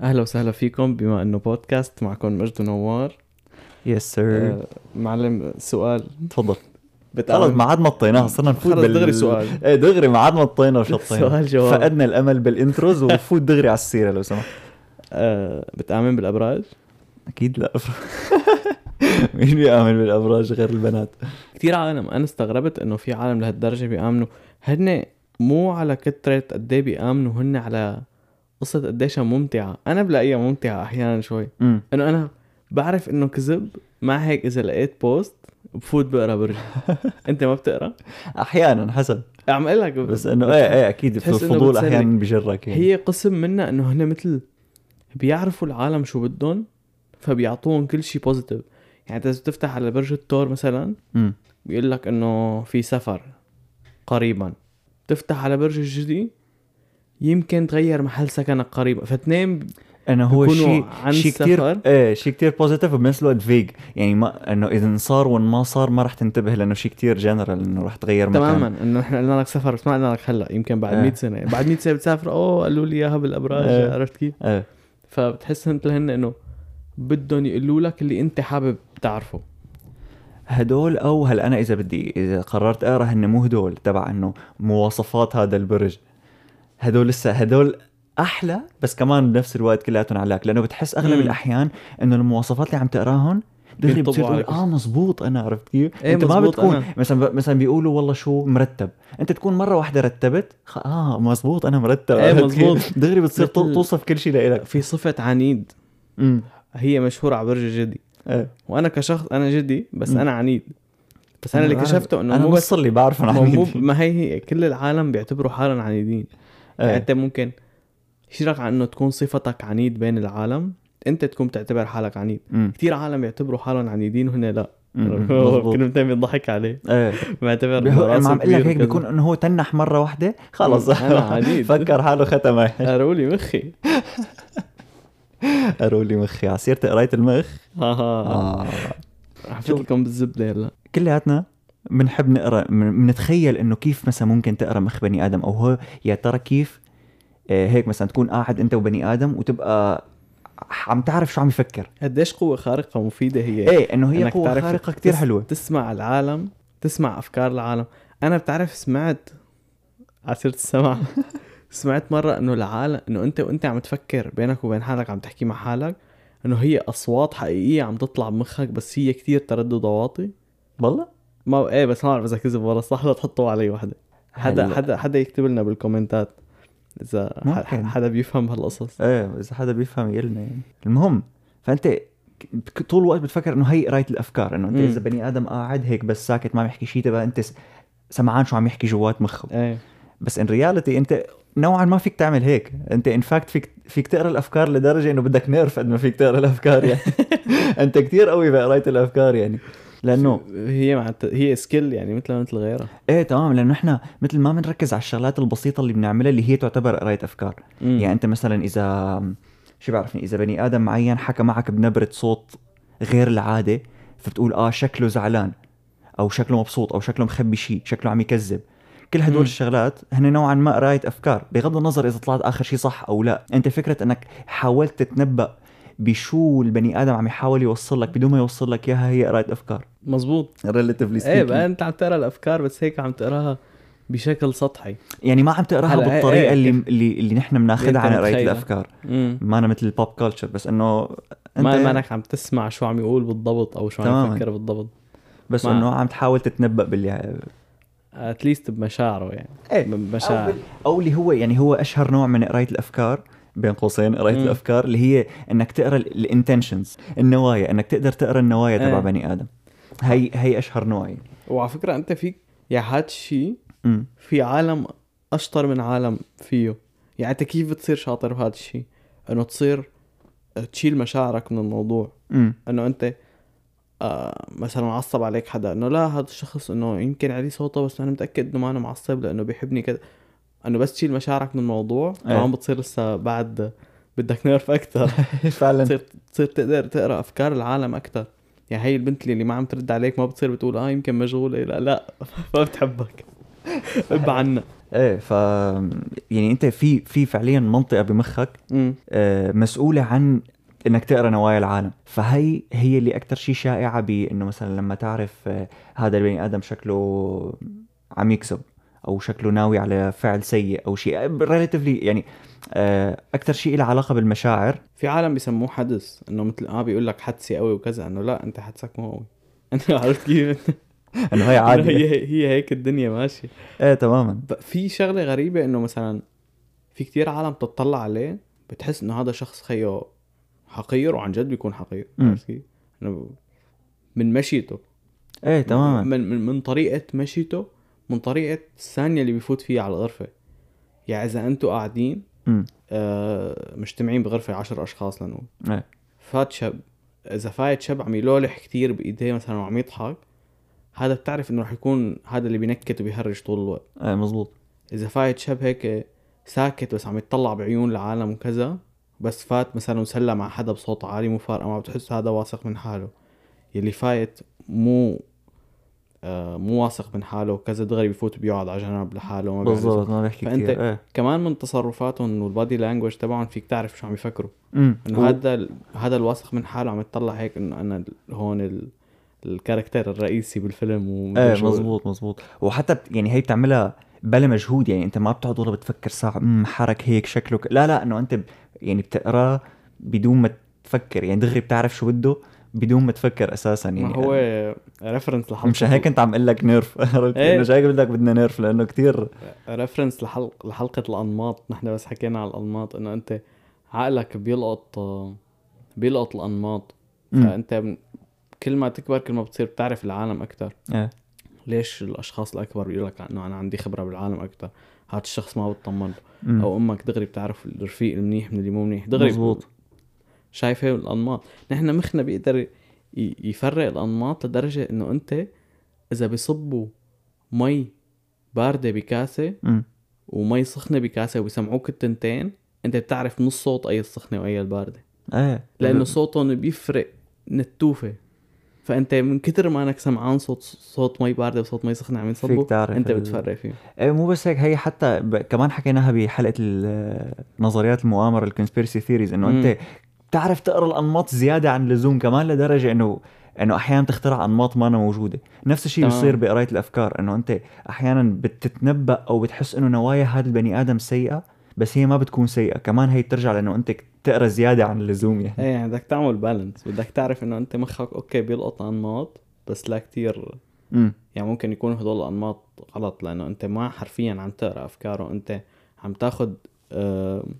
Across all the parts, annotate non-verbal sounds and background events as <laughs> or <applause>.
أهلا وسهلا فيكم بما إنه بودكاست معكم مجد ونوار يس سير آه معلم سؤال. تفضل. خلص ما عاد مطيناها صرنا نفوت خلص دغري سؤال. إيه دغري ما عاد مطينا وشطينا سؤال جواب. فقدنا الأمل بال intros وفوت دغري على السيرة لو سمحت. آه بتآمن بالأبراج؟ أكيد لا. <laughs> مين بيآمن بالأبراج غير البنات؟ كثير عالم. أنا استغربت إنه في عالم لهالدرجة بيآمنوا. هن مو على كثره قد إيه بيآمنوا هن على قصة قديشها ممتعة. أنا بلاقيها ممتعة أحيانا شوي. إنه أنا بعرف إنه كذب مع هيك إذا لقيت post بفوت بقرا برج. <laughs> أنت ما بتقرا؟ أحيانا حسب. عم أقول لك. بس إنه إيه إيه أكيد الفضول. أحيانا بجرك يعني. هي قسم منا إنه هن مثل بيعرفوا العالم شو بدهم فبيعطوهم كل شيء positive يعني إذا بتفتح على برج الثور مثلا بيقول لك إنه في سفر قريبا. تفتح على برج الجدي يمكن تغير محل سكنك قريبا فاثنين انه هو شيء شيء كثير. إيه شيء كثير positive وبنفس الوقت vague يعني ما إنه إذا صار وإن ما صار ما رح تنتبه لأنه شيء كثير جنرال إنه رح تغير مكان. تماما. إنه إحنا قلنا لك سفر بس ما قلنا لك هلأ. يمكن بعد إيه. 100 سنة. بعد 100 سنة بتسافر أوه قالوا لي إياها بالأبراج إيه. عرفت كيف؟ إيه. فبتحس مثل هن إنه بدهم يقولوا لك اللي أنت حابب تعرفه. هدول أو هل أنا إذا بدي إذا قررت أقرأ هن مو هدول تبع إنه مواصفات هذا البرج. هدول لسه هدول أحلى بس كمان بنفس الوقت كلياتهم علاك لأنه بتحس أغلب مم. الأحيان إنه المواصفات اللي عم تقراهم دغري بتصير تقول. آه مزبوط أنا عرفت كيف؟ إيه أنت ما بتكون أنا. مثلا مثلا بيقولوا والله شو مرتب أنت تكون مرة واحدة رتبت. آه مزبوط أنا مرتب إيه كيف؟ مزبوط. دغري بتصير مثل- توصف كل شيء لإلك في صفة عنيد امم هي مشهورة على برج الجدي إيه وأنا كشخص أنا جدي بس مم. أنا عنيد بس أنا اللي كشفته إنه أنا مو بس اللي بعرفه مو عن مو ما هي هي كل العالم بيعتبروا حالهم عنيدين يعني إيه. أنت ممكن يشيرك على إنه تكون صفتك عنيد بين العالم أنت تكون تعتبر حالك عنيد مم. كثير عالم بيعتبروا حالهم عنيدين وهن لا. هو مزبوط. كلمتين بيضحك عليه إيه معتبر ما عم أقول لك هيك. بيكون إنه هو تنح مرة واحدة خلص أنا عنيد. <laughs> فكر حاله ختم قروا لي مخي <laughs> قروا لي مخي على سيره قراية المخ ها ها. حفظت لكم بالزبدة هلا كلياتنا بنحب نقرأ بنتخيل إنه كيف مثلا ممكن تقرأ مخ بني آدم أو هو يا ترى كيف؟ آه، هيك مثلا تكون قاعد أنت وبني آدم وتبقى عم تعرف شو عم يفكر. قديش قوة خارقة مفيده هي. إيه إنه هي قوة خارقة كتير تس- حلوة. تسمع العالم تسمع أفكار العالم. أنا بتعرف سمعت على سيره السمع. <laughs> سمعت مرة إنه العالم إنه أنت وأنت عم تفكر بينك وبين حالك عم تحكي مع حالك إنه هي أصوات حقيقية عم تطلع بمخك بس هي كتير تردد واطي والله؟ ما إيه بس ما بعرف إذا كذب ولا صح لا تحطوا علي وحده حدا. حدا حدا يكتب لنا بالكومنتات إذا ممكن. حدا بيفهم هالقصص. إيه إذا حدا بيفهم يقلنا يعني. المهم فأنت طول الوقت بتفكر إنه هي قرايه الأفكار إنه أنت مم. اذا بني آدم قاعد هيك بس ساكت ما عم يحكي شيء تبقى أنت سمعان شو عم يحكي جوات مخه. إيه. بس in reality أنت نوعا ما فيك تعمل هيك. أنت in fact فيك فيك تقرأ الأفكار لدرجة إنه بدك نيرف قد ما فيك تقرأ الأفكار يعني. <laughs> أنت كتير قوي بقرايه الأفكار يعني. لأنه هي مع الت... هي skill يعني مثل مثل غيرها إيه تمام لأنه إحنا مثل ما بنركز على الشغلات البسيطة اللي بنعملها اللي هي تعتبر قرايه أفكار مم. يعني أنت مثلا إذا شو بعرفني إذا بني آدم معين حكى معك بنبرة صوت غير العادة فبتقول آه شكله زعلان أو شكله مبسوط أو شكله مخبي شيء شكله عم يكذب كل هدول مم. الشغلات هن نوعا ما قرايه أفكار بغض النظر إذا طلعت آخر شيء صح أو لا أنت فكرة إنك حاولت تتنبأ بشو البني آدم عم يحاول يوصل لك بدون ما يوصل لك إياها هي قرايه أفكار. مزبوط ريلاتيفلي إيه بقى أنت عم تقرأ الأفكار بس هيك عم تقراها بشكل سطحي. يعني ما عم تقراها إيه- بالطريقة إيه، اللي كيف- اللي اللي نحن اللي بناخذها عن قرايه. الأفكار. ما أنا مثل ال pop culture بس إنه أنت ما ما أنك عم تسمع شو عم يقول بالضبط أو شو عم. يفكر بالضبط. بس ما- إنه عم تحاول تتنبأ باللي at least بمشاعره يعني. إيه. بمشاعر. أو اللي هو يعني هو أشهر نوع من قرايه الأفكار. بين قوسين قرايه. الأفكار اللي هي إنك تقرأ ال intentions النوايا إنك تقدر تقرأ النوايا تبع إيه. بني آدم. هي هي أشهر يعني وعلى فكرة أنت فيك يا هاد الشيء امم في عالم أشطر من عالم فيه. يعني أنت كيف بتصير شاطر بهذا الشيء إنه تصير تشيل مشاعرك من الموضوع. امم إنه أنت آه مثلا معصب عليك حدا. إنه لا هذا الشخص إنه يمكن عليه صوته بس أنا متأكد إنه ما أنا معصب لأنه بيحبني كذا. انه بس تشيل مشاعرك من الموضوع. كمان بتصير لسه بعد بدك نيرف أكثر <laughs> فعلا. تصير تصير تقدر تقرأ أفكار العالم أكثر يعني هي البنت اللي ما عم ترد عليك ما بتصير بتقول آه يمكن مشغولة. لا لا <laughs> ما بتحبك. <laughs> ابع عنا. إيه ف يعني أنت في في فعليا منطقة بمخك آه، مسؤولة عن إنك تقرأ نوايا العالم. فهي هي اللي أكثر شيء شائعة بانه مثلا لما تعرف آه، هذا البني آدم شكله عم يكسب. أو شكله ناوي على فعل سيء أو شيء. ريلاتيفلي يعني أكثر شيء له علاقة بالمشاعر. في عالم بيسموه حدث إنه مثل آه بيقول لك حدسي قوي وكذا إنه لا أنت حدسك مو قوي. <laughs> أنت عرفت كيف؟ <laughs> إنه هي عادي. هي هي هيك الدنيا ماشية. إيه تماما. في شغلة غريبة إنه مثلا في كتير عالم تطلع عليه بتحس إنه هذا شخص خيو حقير وعن جد بيكون حقير. من مشيته. إيه تماما. من, من من طريقة مشيته من طريقة الثانية اللي بيفوت فيها على الغرفة. يعني إذا أنتوا قاعدين آه مجتمعين بغرفة عشر أشخاص لنقول. إيه. فات شاب إذا فايت شاب عم يلولح كتير بإيديه مثلا وعم يضحك هذا بتعرف إنه رح يكون هذا اللي بينكت وبيهرج طول الوقت. إيه مزبوط. إذا فايت شاب هيك ساكت بس عم يطلع بعيون العالم وكذا بس فات مثلا وسلم مع حدا بصوت عالي مو فارقة ما بتحس هذا واثق من حاله. يلي فايت مو مو واثق من حاله وكذا دغري بيفوت بيقعد على جنب لحاله وما بيعرف بالضبط ما بحكي فأنت- كثير إيه. كمان من تصرفاتهم وال body language تبعهم فيك تعرف شو عم يفكروا. إنه هذا ال- هذا الواثق من حاله عم يطلع هيك انه أنا هون ال... ال character الرئيسي بالفيلم إيه. مزبوط مزبوط. وحتى يعني هي بتعملها بلا مجهود يعني أنت ما بتقعد والله بتفكر ساعه امم حرك هيك شكله. لا لا إنه أنت ب... يعني بتقراه بدون ما تفكر يعني دغري بتعرف شو بده. بدون ما تفكر أساسا يعني. ما هو reference لحلقة مش هيك أنت عم أقول لك nerf إيه. مش هيك بدك بدنا nerf لأنه كثير reference لحلق لحلقة الأنماط. نحن بس حكينا على الأنماط إنه أنت عقلك بيلقط بيلقط الأنماط. فأنت كل ما تكبر كل ما بتصير بتعرف العالم أكثر إيه. ليش الأشخاص الأكبر بيقول لك إنه أنا عندي خبرة بالعالم أكثر هذا الشخص ما بتطمن. أو أمك دغري بتعرف الرفيق المنيح من اللي مو منيح. دغري مزبوط. شايفه الأنماط. نحن مخنا بيقدر يفرق الأنماط لدرجة إنه أنت إذا بيصبوا مي باردة بكاسة مم. ومي سخنة بكاسة وبيسمعوك التنتين أنت بتعرف نص صوت أي السخنة وأي الباردة. إيه. لأنه صوتهم بيفرق نتوفة. فأنت من كتر ما إنك سمعان صوت صوت مي باردة وصوت مي سخنة عم ينصبوا تعرف أنت بتفرق فيه إيه مو بس هيك هي حتى ب... كمان حكيناها بحلقة نظريات المؤامرة ال conspiracy theories إنه. أنت بتعرف تقرأ الأنماط زيادة عن اللزوم كمان لدرجة إنه إنه أحيانا تخترع أنماط ما أنا موجودة. نفس الشيء. بيصير بقراية الأفكار إنه أنت أحيانا بتتنبأ أو بتحس إنه نوايا هذا البني آدم سيئة بس هي ما بتكون سيئة. كمان هي بترجع لإنه أنت تقرأ زيادة عن اللزوم يعني. إيه يعني بدك تعمل balance بدك تعرف إنه أنت مخك okay بيلقط أنماط بس لا كتير. يعني ممكن يكونوا هدول الأنماط غلط لأنه أنت ما حرفيا عم تقرأ أفكاره. أنت عم تاخد آه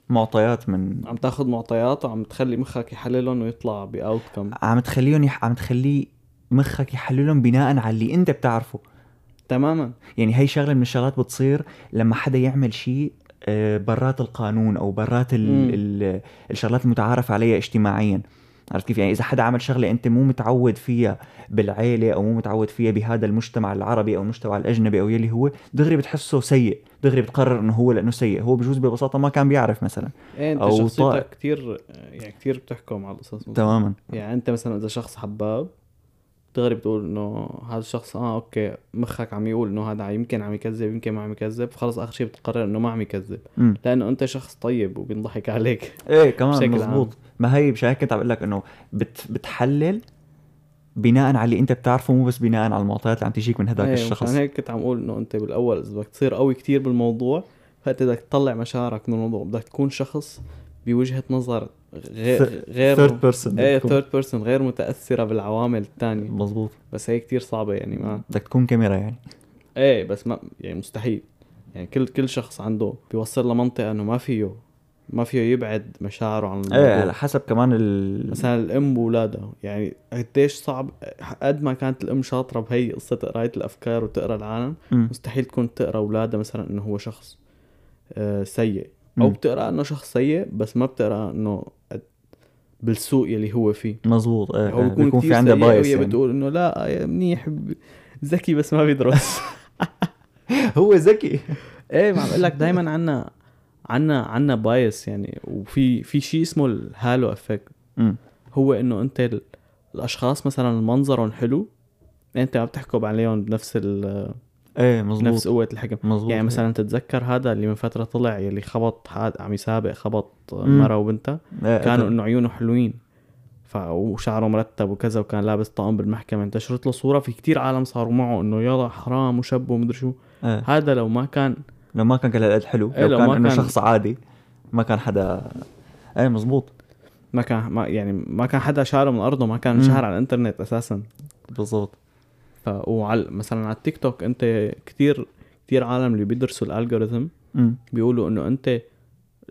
معطيات من عم تاخد معطيات وعم تخلي مخك يحللهم ويطلع باوتكم عم تخليهم يح... عم تخليه مخك يحللهم بناء على اللي انت بتعرفه. تماما. يعني هي شغلة من الشغلات بتصير لما حدا يعمل شيء آه، برات القانون أو برات ال. ال الشغلات المتعارف عليها اجتماعيا. عرفت كيف؟ يعني إذا حدا عمل شغلة أنت مو متعود فيها بالعيلة أو مو متعود فيها بهذا المجتمع العربي أو المجتمع الأجنبي أو يلي هو دغري بتحسه سيء. دغري بتقرر إنه هو لأنه سيء. هو بجوز ببساطة ما كان بيعرف مثلا. إيه أنت أو. شخصيتك كتير يعني كتير بتحكم على القصص تماما. يعني أنت مثلا إذا شخص حباب دغري بتقول إنه هذا الشخص آه أوكي مخك عم يقول إنه هذا يمكن عم يكذب يمكن ما عم يكذب خلص آخر شيء بتقرر إنه ما عم يكذب. لأنه أنت شخص طيب وبينضحك عليك. إيه كمان مزبوط. ما هي مش هيك كنت عم بقول لك إنه بت بتحلل بناء على اللي أنت بتعرفه مو بس بناء على المعطيات اللي عم تجيك من هذاك إيه الشخص. عشان هيك كنت عم أقول إنه أنت بالأول إذا بدك تصير قوي كتير بالموضوع فأنت بدك تطلع مشاعرك من الموضوع. بدك تكون شخص بوجهة نظر غير غير third person إيه third person غير متأثرة بالعوامل الثانية مزبوط بس هي كتير صعبة يعني ما بدك تكون كاميرا يعني. إيه بس ما يعني مستحيل. يعني كل كل شخص عنده بيوصل لمنطقة إنه ما فيه ما فيه يبعد مشاعره عن إيه على حسب كمان ال مثلا الأم واولادها يعني قديش صعب قد ما كانت الأم شاطرة بهي قصة قراية الأفكار وتقرأ العالم مم. مستحيل تكون تقرأ اولادها مثلا إنه هو شخص آه سيء أو. بتقرأ إنه شخص سيء بس ما بتقرأ إنه بالسوء يلي هو فيه مزبوط إيه هو إيه. بيكون, بيكون في سيء بايس يعني. بتقول إنه لا يا منيح ذكي بس ما بيدرس <laughs> هو ذكي إيه ما عم أقول لك دائما عنا عنا عنا bias يعني. وفي في شيء اسمه ال halo effect. هو إنه أنت ال- الأشخاص مثلا منظرهم حلو أنت ما بتحكم عليهم بنفس ال إيه مزبوط نفس قوة الحكم. مزبوط يعني مثلا تتذكر هذا اللي من فترة طلع يلي خبط حد عم يسابق خبط. مرة وبنتها. إيه، كانوا إيه. إنه عيونه حلوين. ف... وشعره مرتب وكذا وكان لابس طقم بالمحكمة. انتشرت له صورة في كتير عالم صاروا معه إنه يلا حرام وشب ومدري شو. إيه. هذا لو ما كان لو ما كان كل هالقد حلو إيه، لو لو كان إنه كان- شخص عادي ما كان حدا إيه مزبوط ما كان ما يعني ما كان حدا شعره من أرضه ما كان. شهر على الإنترنت أساسا. بالضبط. ف... وعلى مثلا على التيك توك أنت كتير كتير عالم اللي بيدرسوا ال algorithm بيقولوا إنه أنت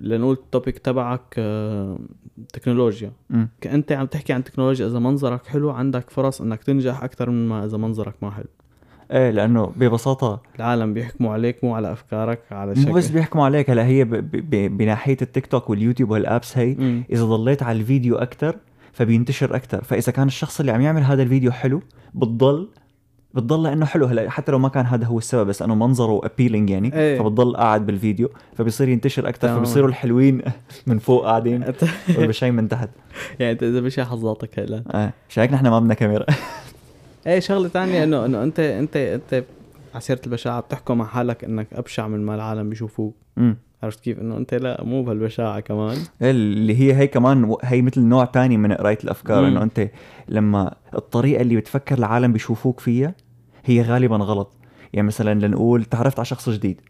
لنقول ال topic تبعك آه، تكنولوجيا. أنت عم تحكي عن تكنولوجيا إذا منظرك حلو عندك فرص إنك تنجح أكثر من ما إذا منظرك ما حلو. إيه لأنه ببساطة العالم بيحكموا عليك مو على أفكارك على شكل مو بس بيحكموا عليك هلا هي ب... ب... ب... بناحية التيك توك واليوتيوب وال apps هي مم. إذا ضليت على الفيديو أكثر فبينتشر أكثر فإذا كان الشخص اللي عم يعمل هذا الفيديو حلو بتضل بتضل لأنه حلو هلا حتى لو ما كان هذا هو السبب بس أنه منظره appealing يعني إيه. فبتضل قاعد بالفيديو فبصير ينتشر أكثر تمام. فبصيروا الحلوين <laughs> من فوق قاعدين <laughs> والبشعين من تحت يعني انت إذا بشي حظاظك هلا. مش هيك نحن ما بدنا كاميرا <laughs> إيه شغلة تانية انه إنه انت انت أنت على سيره البشاعة بتحكم على حالك إنك أبشع من ما العالم بيشوفوك. عرفت كيف؟ إنه أنت لا مو بهالبشاعة كمان. اللي هي هي كمان هي مثل نوع تاني من قراية الأفكار. إنه أنت لما الطريقة اللي بتفكر العالم بيشوفوك فيها هي غالبا غلط. يعني مثلا لنقول تعرفت على شخص جديد.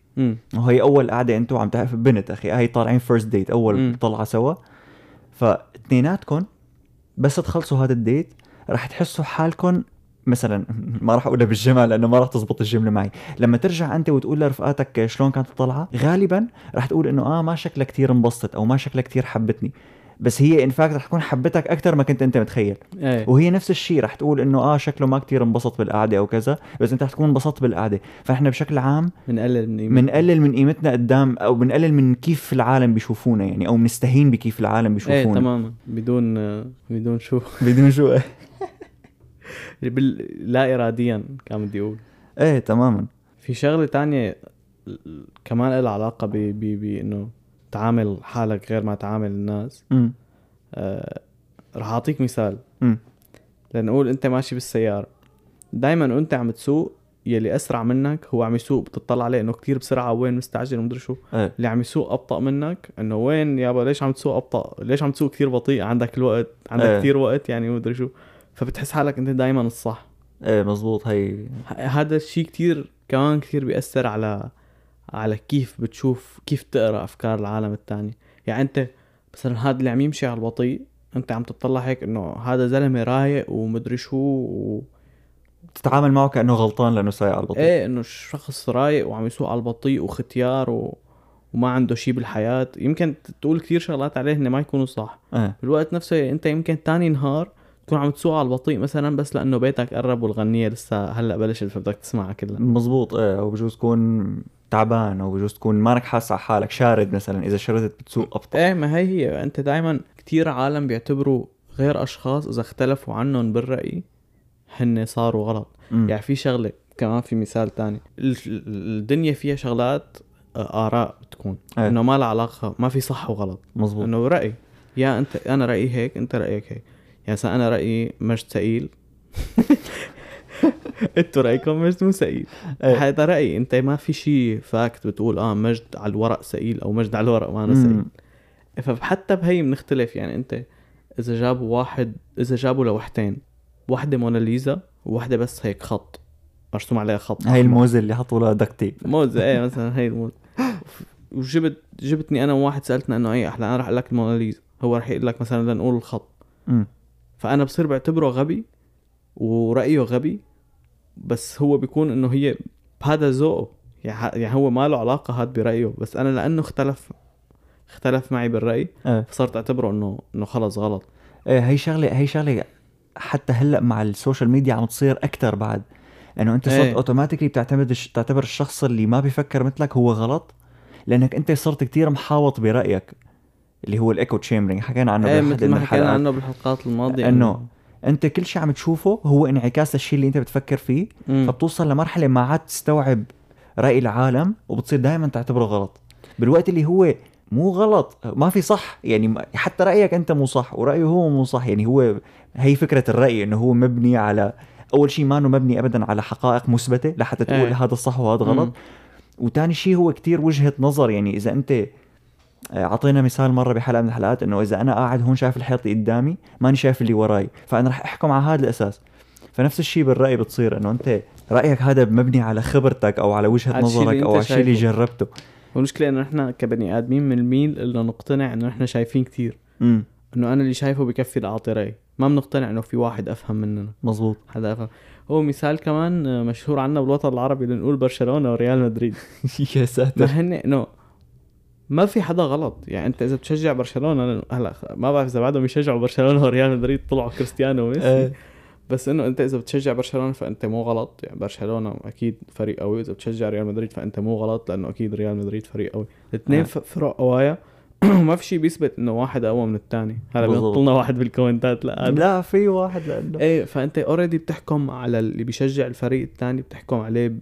وهي أول قعده أنتوا عم تعرف بنت أخي هي طالعين فيرست ديت أول مم. طلعة سوا. فاثنيناتكم بس تخلصوا هذا ال date رح تحسوا حالكم مثلا ما راح أقولها بالجمع لأنه ما راح تزبط الجملة معي. لما ترجع أنت وتقول لرفقاتك شلون كانت الطلعة غالبا راح تقول إنه آه ما شكلها كثير انبسطت أو ما شكلها كثير حبتني. بس هي in fact رح تكون حبتك أكثر ما كنت أنت متخيل. إيه. وهي نفس الشيء رح تقول إنه آه شكله ما كثير انبسط بالقعدة أو كذا بس أنت رح تكون انبسطت بالقعدة. فإحنا بشكل عام بنقلل من قيمة بنقلل من قيمتنا قدام أو بنقلل من كيف العالم بيشوفونا يعني أو بنستهين بكيف العالم إيه بيشوفونا. تماما. بدون بدون شو. بدون شو. <laughs> <laughs> بال... لا اراديا كان بدي أقول. إيه تماما. في شغلة تانية كمان لها علاقة ب ب بانه تعامل حالك غير ما تعامل الناس. امم آه رح أعطيك مثال. امم لنقول أنت ماشي بالسيارة. دائما وأنت عم تسوق يلي أسرع منك هو عم يسوق بتطلع عليه إنه كتير بسرعة وين مستعجل ومدري شو. إيه. اللي عم يسوق أبطأ منك إنه وين يابا ليش عم تسوق أبطأ؟ ليش عم تسوق كتير بطيء؟ عندك الوقت عندك إيه. كتير وقت يعني مدري شو. فبتحس حالك إنت دائما الصح. إيه مزبوط هي هذا الشيء كتير كمان كتير بيأثر على على كيف بتشوف كيف تقرأ أفكار العالم التاني. يعني أنت مثلا هذا اللي عم يمشي على البطيء أنت عم تطلع هيك إنه هذا زلمة رايق ومدري شو و... تتعامل معه كأنه غلطان لأنه سايق على البطيء. إيه إنه شخص رايق وعم يسوق على البطيء وختيار و... وما عنده شيء بالحياة. يمكن تقول كتير شغلات عليه هن ما يكونوا صح. إيه. بالوقت نفسه إنت يمكن تاني نهار تكون عم تسوق على البطيء مثلا بس لأنه بيتك قرب والغنية لسه هلأ بلشت فبدك تسمعها كلها. مزبوط إيه أو بجوز تكون تعبان أو بجوز تكون مانك حاسس على حالك شارد مثلا إذا شردت بتسوق أبطأ. إيه ما هي هي أنت دائما كتير عالم بيعتبروا غير أشخاص إذا اختلفوا عنهم بالرأي هن صاروا غلط. مم. يعني في شغلة كمان في مثال تاني. ال- ال- الدنيا فيها شغلات آه، آراء بتكون. إيه. إنه ما لها علاقة ما في صح وغلط. مزبوط. إنه رأي. يا أنت أنا رأيي هيك أنت رأيك هيك. يعني أنا رأيي مجد ثقيل <laughs> أنتوا رأيكم مجد مو ثقيل إيه. هذا رأيي. أنت ما في شيء fact بتقول آه مجد على الورق ثقيل أو مجد على الورق ما أنا ثقيل. فحتى بهي بنختلف. يعني أنت إذا جابوا واحد إذا جابوا لوحتين واحدة موناليزا وواحدة بس هيك خط. مرسوم عليها خط هاي أحمر. الموزة اللي حطوا لها duct tape موزة إيه <laughs> مثلا هي الموزة. وجبت جبتني أنا وواحد سألتنا إنه اي أحلى أنا رح أقول لك الموناليزا. هو رح يقول لك مثلا لنقول الخط. فأنا بصير بعتبره غبي ورأيه غبي بس هو بيكون إنه هي بهذا ذوقه. يعني يعني هو ما له علاقة هاد برأيه بس أنا لأنه اختلف اختلف معي بالرأي إيه فصرت أعتبره إنه إنه خلص غلط. إيه هي شغلة هي شغلة حتى هلأ مع ال social media عم تصير أكثر بعد. إنه أنت صرت إيه. automatically بتعتمد تعتبر الشخص اللي ما بيفكر مثلك هو غلط؟ لأنك أنت صرت كتير محاوط برأيك. اللي هو ال echo chambering حكينا عنه إيه مثل ما حكينا الحلقات. عنه بالحلقات الماضية إنه أنت كل شيء عم تشوفه هو انعكاس للشيء اللي أنت بتفكر فيه مم. فبتوصل لمرحلة ما عاد تستوعب رأي العالم وبتصير دائما تعتبره غلط بالوقت اللي هو مو غلط ما في صح يعني حتى رأيك أنت مو صح ورأيه هو مو صح يعني هو هي فكرة الرأي إنه هو مبني على أول شيء ما إنه مبني ابدا على حقائق مثبتة لحتى تقول إيه. هذا صح وهذا غلط مم. وتاني شيء هو كتير وجهة نظر يعني إذا أنت أعطينا مثال مرة بحلقة من الحلقات إنه إذا أنا قاعد هون شايف الحيط اللي قدامي ماني شايف اللي وراي فأنا رح أحكم على هذا الأساس. فنفس الشيء بالرأي بتصير إنه أنت رأيك هذا مبني على خبرتك أو على وجهة على نظرك أو على الشيء اللي. جربته. والمشكلة إنه إحنا كبني آدمين بنميل إنه نقتنع إنه إحنا شايفين امم إنه أنا اللي شايفه بكفي لاعطي رأي. ما بنقتنع إنه في واحد أفهم مننا. مزبوط حدا أفهم. هو مثال كمان مشهور عنا بالوطن العربي لنقول برشلونة وريال مدريد. <laughs> يا ساتر. ما هن إنه ما في حدا غلط. يعني أنت إذا بتشجع برشلونة هلأ ما بعرف إذا بعدهم يشجعوا برشلونة وريال مدريد طلعوا كريستيانو وميسي. إيه. بس إنه أنت إذا بتشجع برشلونة فأنت مو غلط. يعني برشلونة أكيد فريق قوي. إذا بتشجع ريال مدريد فأنت مو غلط لأنه أكيد ريال مدريد فريق قوي. الاثنين آه. فرق قوايا <clears throat> ما في شيء بيثبت إنه واحد أقوى من الثاني. هلأ. بيحط لنا واحد بالكومنتات لا لا في واحد لأنه. إيه فأنت اوريدي بتحكم على اللي بيشجع الفريق الثاني بتحكم عليه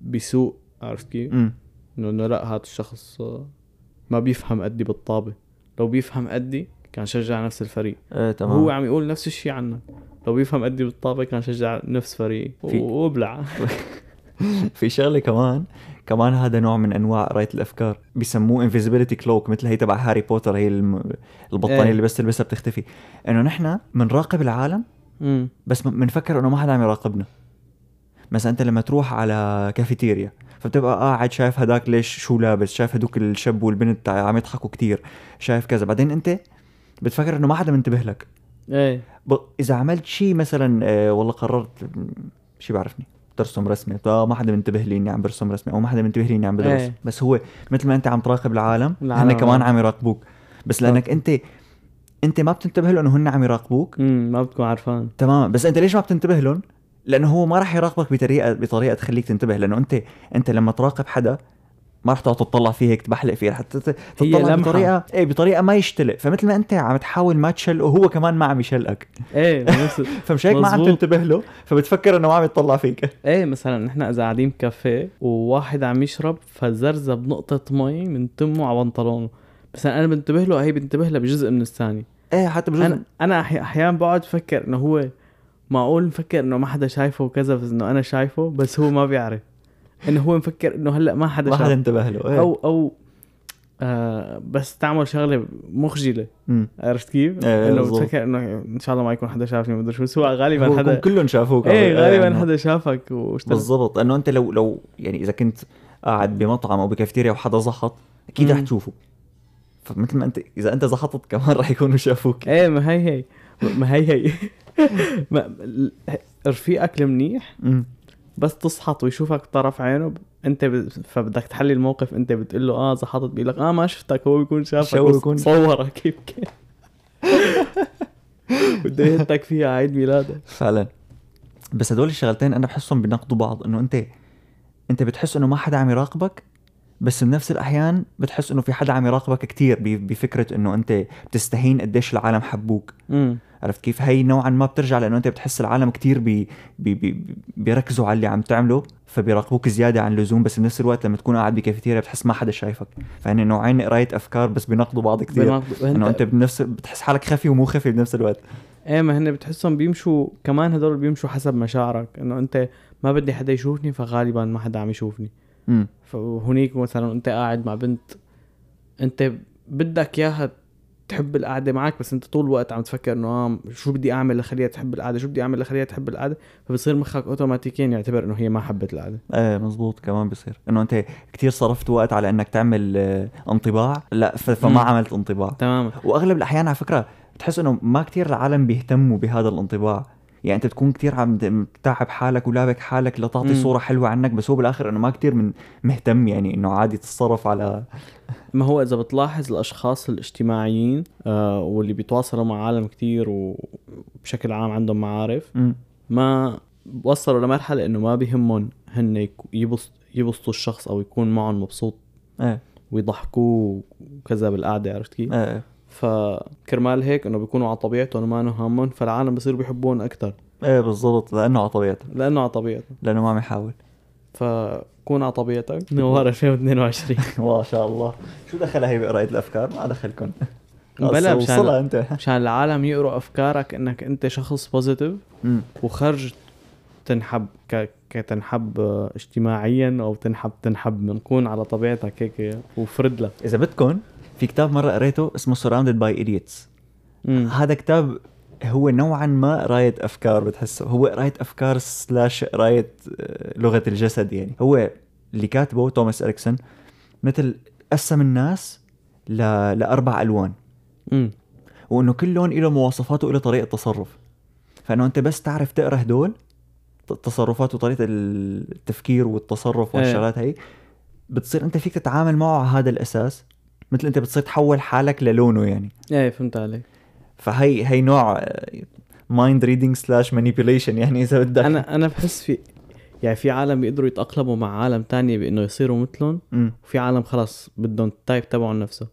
بسوء. عرفت كيف؟ إنه لأ هذا الشخص ما بيفهم قدي بالطابة. لو بيفهم قدي كان شجع نفس الفريق. إيه تمام. هو عم يقول نفس الشيء عنا لو بيفهم قدي بالطابة كان شجع نفس فريقي في- وابلع. <laughs> في شغلة كمان كمان هذا نوع من أنواع قرايه الأفكار. بيسموه invisibility cloak مثل هي تبع هاري بوتر هي. البطانية إيه. اللي بس تلبسها بتختفي. إنه نحن بنراقب العالم بس بنفكر إنه ما حدا عم يراقبنا. مثلا أنت لما تروح على كافيتيريا فبتبقى قاعد شايف هداك ليش شو لابس شايف هدوك الشاب والبنت عم يضحكوا كتير شايف كذا. بعدين أنت بتفكر إنه ما حدا منتبه لك. إيه. ب... إذا عملت شيء مثلا آه والله قررت شي بعرفني ترسم رسمه آه ما حدا منتبه لي إني عم برسم رسمه أو ما حدا منتبه لي إني عم بدرس. إيه. بس هو مثل ما أنت عم تراقب العالم هن كمان عم- يراقبوك. بس لأنك أنت أنت ما بتنتبه له إنه هن عم يراقبوك. ما بتكون عارفان. تمام بس أنت ليش ما بتنتبه لهم؟ لأنه هو ما راح يراقبك بطريقه بطريقة تخليك تنتبه لأنه انت أنت لما تراقب حدا ما راح تقعد تطلع فيه هيك تبحلق فيه رح تطلع. بطريقه إيه بطريقة ما يشتلق. فمثل ما أنت عم تحاول ما تشلقه وهو كمان ما عم يشلقك. إيه <laughs> فمش هيك ما عم. تنتبه له فبتفكر إنه ما عم يطلع فيك. إيه مثلا نحن إذا قاعدين بكافيه وواحد عم يشرب فزرزب نقطة مي من تمه على بنطلونه بس أنا بنتبه له هي بنتبه له بجزء من الثانية. إيه حتى بجوز أنا أنا أحيانا بقعد أفكر إنه هو معقول مفكر إنه ما حدا شايفه وكذا بس إنه أنا شايفه بس هو ما بيعرف إنه هو مفكر إنه هلأ ما حدا ما حدا انتبه له إيه. أو أو آه بس تعمل شغلة مخجلة. عرفت كيف؟ إيه، إنه. بتفكر إنه إن شاء الله ما يكون حدا شافني مدري شو بس هو غالبا هو حدا كلهم شافوك إيه غالبا إنه- حدا شافك واشتغل بالضبط إنه أنت لو لو يعني إذا كنت قاعد بمطعم أو بكافتيريا وحدا زحط أكيد رح. تشوفه فمثل ما انت إذا أنت زحطت كمان <laughs> رح يكونوا شافوك إيه ما هي هي ما هي هي ما <laughs> رفيقك المنيح. بس تسحط ويشوفك طرف عينه أنت ب... فبدك تحلي الموقف أنت بتقول له آه زحطت بيقول لك آه ما شفتك. هو بيكون شافك بيكون- صورك يمكن <laughs> بده يهتك فيها عيد ميلادك فعلا. بس هدول الشغلتين أنا بحسهم بيناقضوا بعض إنه انت أنت بتحس إنه ما حدا عم يراقبك بس بنفس الأحيان بتحس إنه في حدا عم يراقبك كتير بفكرة إنه أنت بتستهين قديش العالم حبوك. عرفت كيف؟ هي نوعا ما بترجع لأنه أنت بتحس العالم كتير بي بي بي بيركزوا على اللي عم تعمله فبيراقبوك زيادة عن اللزوم بس بنفس الوقت لما تكون قاعد بكافيتيريا بتحس ما حدا شايفك. فهن نوعين قراية أفكار بس بيناقضوا بعض كثير إنه أنت بنفس بتحس حالك خفي ومو خفي بنفس الوقت. إيه ما هن بتحسهم بيمشوا كمان هدول بيمشوا حسب مشاعرك. إنه أنت ما بدي حدا يشوفني فغالبا ما حدا عم يشوفني. امم فهنيك مثلا أنت قاعد مع بنت أنت بدك إياها تحب القعدة معك بس انت طول الوقت عم تفكر إنه آه شو بدي أعمل لخليها تحب القعدة؟ شو بدي أعمل لخليها تحب القعدة؟ فبصير مخك اوتوماتيكيا يعتبر إنه هي ما حبت القعدة. إيه مزبوط كمان بصير. إنه أنت كتير صرفت وقت على إنك تعمل آه، انطباع. لا فما مم. عملت انطباع. تماما. وأغلب الأحيان على فكرة بتحس إنه ما كتير العالم بيهتموا بهذا الانطباع. يعني أنت تكون كتير عم تتعب حالك ولابك حالك لتعطي مم. صورة حلوة عنك بس هو بالآخر انه ما كتير من مهتم يعني إنه عادي تتصرف على ما هو إذا بتلاحظ الأشخاص الاجتماعيين آه واللي بيتواصلوا مع عالم كتير وبشكل عام عندهم معارف مم. ما وصلوا لمرحلة إنه ما بيهمهم هن يبسط يبسطوا الشخص أو يكون معهم مبسوط إيه ويضحكوه وكذا بالقعدة عرفت كيف؟ إيه فكرمال هيك إنه بيكونوا على طبيعتهم وما إنه هامهم فالعالم بصيروا بيحبون أكثر إيه بالضبط لأنه على طبيعته لأنه على طبيعتهم. لأنه ما عم يحاول. فكون على طبيعتك. <laughs> نوار 2022 <laughs> ما شاء الله. شو دخلها هي بقرايه الأفكار؟ ما دخلكم <laughs> بلا مشان أنت. مشان العالم يقروا أفكارك إنك أنت شخص positive. وخرج تنحب ك... كتنحب اجتماعيا أو تنحب تنحب بنكون على طبيعتك هيك وفرد لك. إذا بدكم في كتاب مرة قريته اسمه Surrounded by Idiots مم. هذا كتاب هو نوعا ما قراية أفكار بتحسه هو قراية أفكار slash قراية آه، لغة الجسد يعني هو اللي كاتبه توماس إريكسون مثل قسم الناس ل... لأربع ألوان مم. وإنه كل لون له مواصفاته وله طريقة تصرف فإنه أنت بس تعرف تقرأ هدول ت- تصرفات وطريقة التفكير والتصرف إيه. والشغلات هي بتصير أنت فيك تتعامل معه على هذا الأساس مثل أنت بتصير تحول حالك للونه يعني. إيه فهمت عليك. فهي هي نوع mind reading slash manipulation يعني إذا بدك. أنا أنا بحس في يعني في عالم بيقدروا يتأقلموا مع عالم تانية بإنه يصيروا مثلهم. وفي عالم خلص بدهم ال type تبعهم نفسه.